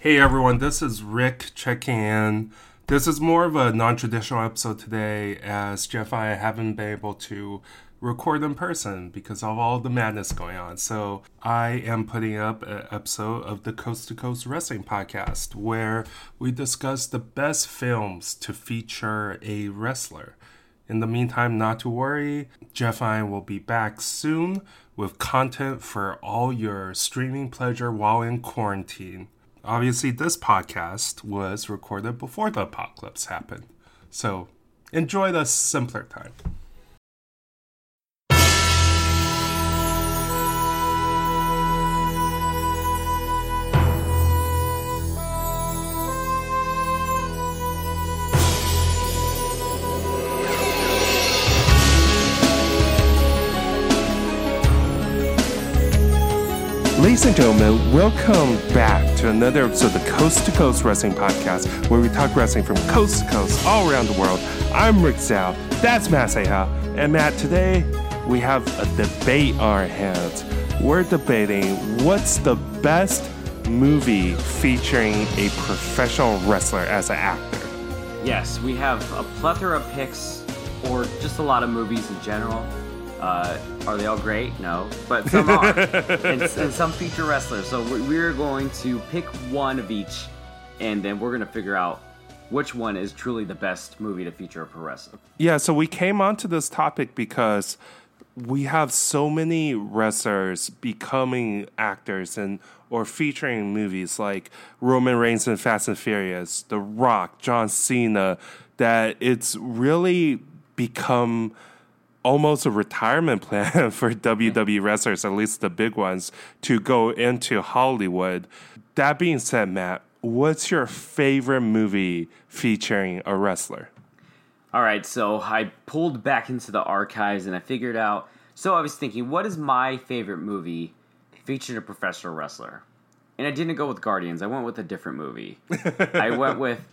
Hey everyone, this is Rick checking in. This is more of a non traditional episode today as Jeff and I haven't been able to record in person because of all the madness going on. So I am putting up an episode of the Coast to Coast Wrestling Podcast where we discuss the best films to feature a wrestler. In the meantime, not to worry, Jeff and I will be back soon with content for all your streaming pleasure while in quarantine. Obviously, this podcast was recorded before the apocalypse happened. So enjoy the simpler time. Ladies and gentlemen, welcome back to another episode of the Coast to Coast Wrestling Podcast, where we talk wrestling from coast to coast all around the world. I'm Rick Zhao, that's Matt Seha, and Matt, today we have a debate on our hands. We're debating what's the best movie featuring a professional wrestler as an actor. Yes, we have a plethora of picks, or just a lot of movies in general. Uh, are they all great? No, but some are, and, and, some feature wrestlers. So we're going to pick one of each, and then we're going to figure out which one is truly the best movie to feature a pro wrestler. Yeah, so we came onto this topic because we have so many wrestlers becoming actors and or featuring movies like Roman Reigns in Fast and Furious, The Rock, John Cena, that it's really become almost a retirement plan for WWE wrestlers, at least the big ones, to go into Hollywood. That being said, Matt, what's your favorite movie featuring a wrestler? All right, so I pulled back into the archives and I figured out. So I was thinking, what is my favorite movie featuring a professional wrestler? And I didn't go with Guardians. I went with a different movie. I went with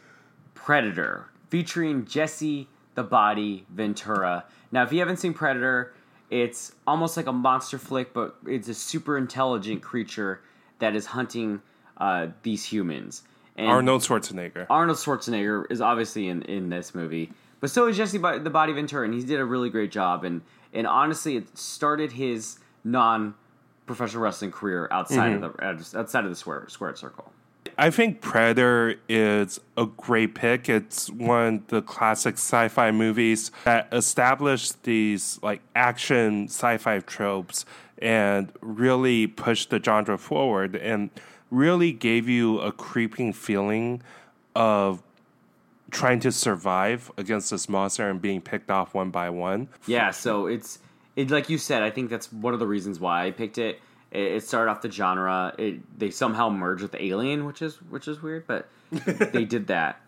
Predator, featuring Jesse the Body Ventura. Now, if you haven't seen Predator, it's almost like a monster flick, but it's a super intelligent creature that is hunting uh, these humans. And Arnold Schwarzenegger. Arnold Schwarzenegger is obviously in, in this movie, but so is Jesse the Body Ventura, and he did a really great job. And and honestly, it started his non professional wrestling career outside mm-hmm. of the outside of the square squared circle. I think Predator is a great pick. It's one of the classic sci-fi movies that established these like action sci-fi tropes and really pushed the genre forward and really gave you a creeping feeling of trying to survive against this monster and being picked off one by one. Yeah, so it's it like you said, I think that's one of the reasons why I picked it it, started off the genre. It, they somehow merged with Alien, which is which is weird, but they did that.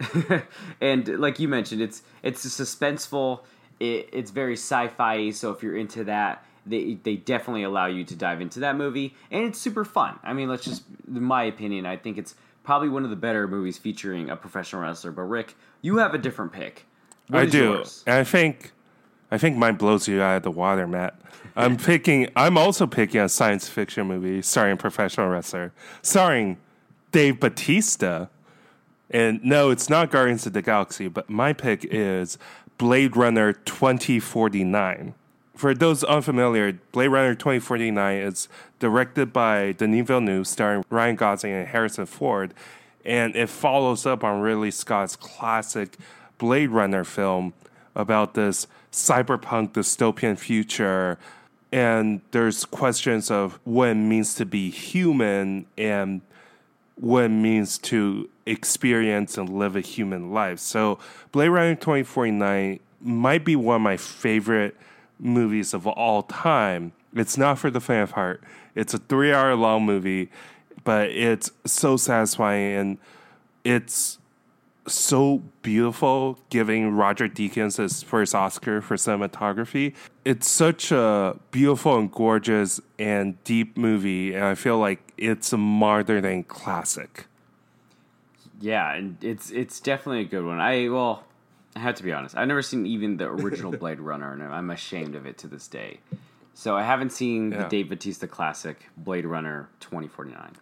and like you mentioned, it's it's suspenseful. It, it's very sci-fi. So if you're into that, they they definitely allow you to dive into that movie, and it's super fun. I mean, let's just, my opinion, I think it's probably one of the better movies featuring a professional wrestler. But Rick, you have a different pick. What I do, yours? I think I think mine blows you out of the water, Matt. I'm picking. I'm also picking a science fiction movie starring a professional wrestler, starring Dave Batista. And no, it's not Guardians of the Galaxy, but my pick is Blade Runner 2049. For those unfamiliar, Blade Runner 2049 is directed by Denis Villeneuve, starring Ryan Gosling and Harrison Ford, and it follows up on Ridley Scott's classic Blade Runner film about this cyberpunk dystopian future and there's questions of what it means to be human and what it means to experience and live a human life. So Blade Runner 2049 might be one of my favorite movies of all time. It's not for the fan of heart. It's a three hour long movie, but it's so satisfying and it's so beautiful, giving Roger Deakins his first Oscar for cinematography. It's such a beautiful and gorgeous and deep movie, and I feel like it's a modern than classic. Yeah, and it's it's definitely a good one. I well, I have to be honest. I've never seen even the original Blade Runner, and I'm ashamed of it to this day. So I haven't seen yeah. the Dave Batista classic Blade Runner 2049.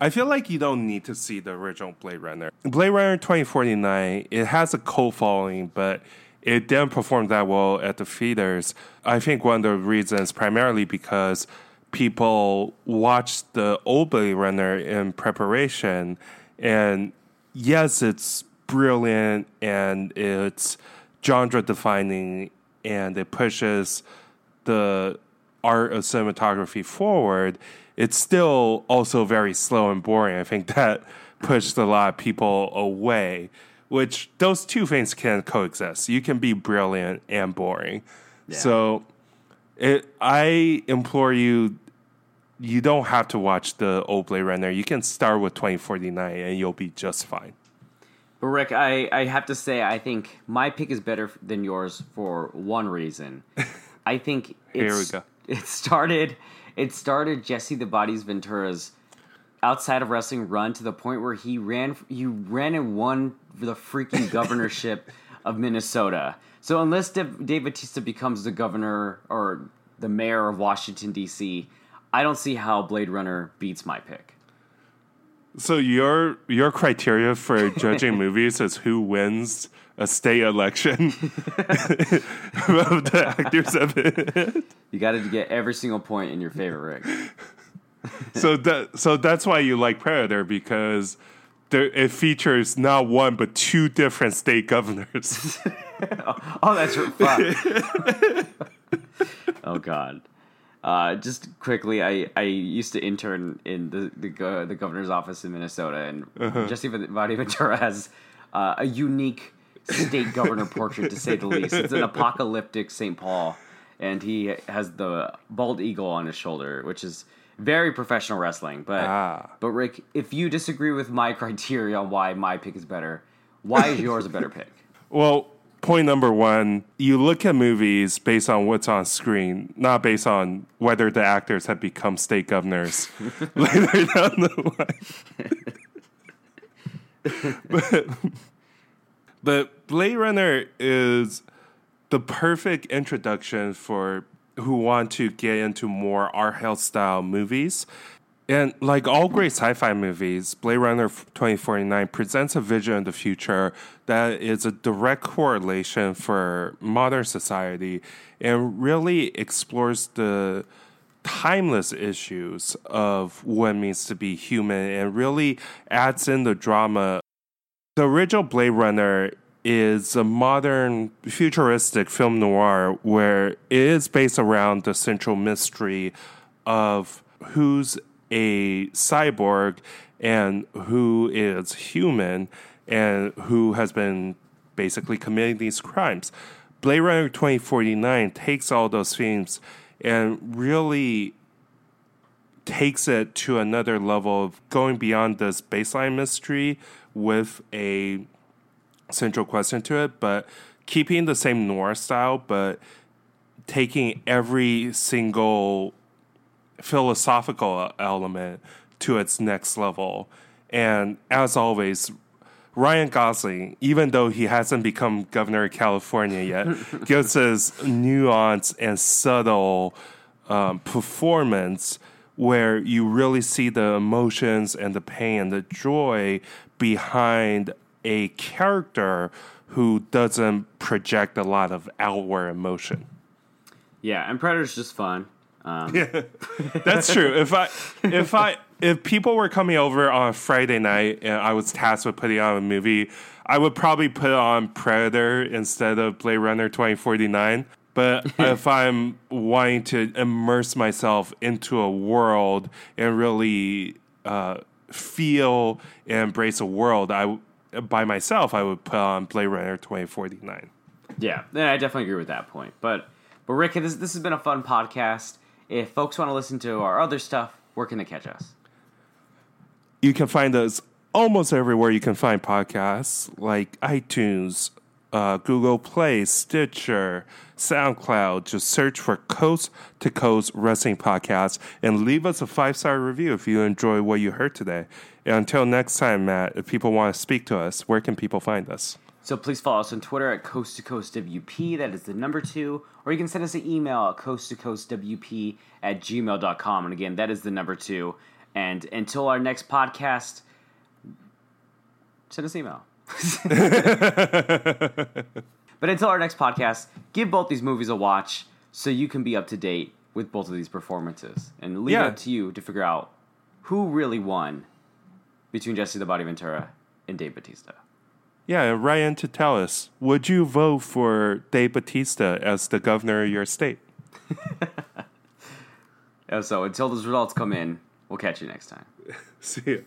I feel like you don't need to see the original Blade Runner. Blade Runner 2049, it has a cult following, but it didn't perform that well at the theaters. I think one of the reasons primarily because people watched the old Blade Runner in preparation, and yes, it's brilliant and it's genre defining and it pushes the art of cinematography forward, it's still also very slow and boring. I think that pushed a lot of people away, which those two things can coexist. You can be brilliant and boring. Yeah. So it, I implore you, you don't have to watch the old Blade Runner. You can start with 2049 and you'll be just fine. But Rick, I, I have to say, I think my pick is better than yours for one reason. I think Here we go. It started it started Jesse the Body's Ventura's outside of wrestling run to the point where he ran he ran and won the freaking governorship of Minnesota. So unless Dave, Dave Batista becomes the governor or the mayor of Washington D.C., I don't see how Blade Runner beats my pick. So your your criteria for judging movies is who wins a state election of the actors of it. You got to get every single point in your favor, Rick. So that so that's why you like Predator because there, it features not one but two different state governors. Oh, that's fun. oh God. Uh, just quickly, I, I used to intern in the the, the governor's office in Minnesota, and Jesse Vadi Ventura has uh, a unique state governor portrait, to say the least. It's an apocalyptic St. Paul, and he has the bald eagle on his shoulder, which is very professional wrestling. But Ah. but Rick, if you disagree with my criteria on why my pick is better, why is yours a better pick? well, point number one: you look at movies based on what's on screen, not based on whether the actors have become state governors later down the line. but, but Blade Runner is the perfect introduction for who want to get into more art house style movies. And like all great sci-fi movies, Blade Runner 2049 presents a vision of the future that is a direct correlation for modern society and really explores the timeless issues of what it means to be human and really adds in the drama. The original Blade Runner is a modern futuristic film noir where it is based around the central mystery of who's a cyborg and who is human and who has been basically committing these crimes. Blade Runner 2049 takes all those themes and really takes it to another level of going beyond this baseline mystery with a central question to it, but keeping the same noir style, but taking every single philosophical element to its next level. And as always, Ryan Gosling, even though he hasn't become governor of California yet, gives us nuance and subtle um, performance where you really see the emotions and the pain, the joy behind a character who doesn't project a lot of outward emotion. Yeah, and Predator's just fun. Um, That's true. If I if I if people were coming over on a Friday night and I was tasked with putting on a movie, I would probably put on Predator instead of Blade Runner 2049. But if I'm wanting to immerse myself into a world and really uh, feel and embrace a world, I by myself I would put on Blade Runner 2049. Yeah, yeah, I definitely agree with that point. But but Rick, this this has been a fun podcast. If folks want to listen to our other stuff, where can they catch us? You can find us almost everywhere you can find podcasts, like iTunes, uh, Google Play, Stitcher, SoundCloud. Just search for Coast to Coast Wrestling Podcast and leave us a five star review if you enjoy what you heard today. And until next time, Matt, if people want to speak to us, where can people find us? So please follow us on Twitter at Coast to Coast WP, that is the number two, or you can send us an email at coast to coast WP at gmail.com. And again, that is the number two. And until our next podcast, send us an email. but until our next podcast, give both these movies a watch so you can be up to date with both of these performances. And leave Yeah. it up to you to figure out who really won between Jesse the Body Ventura and Dave Batista. Yeah, Ryan to tell us would you vote for Dave Batista as the governor of your state? So until those results come in, we'll catch you next time. See you.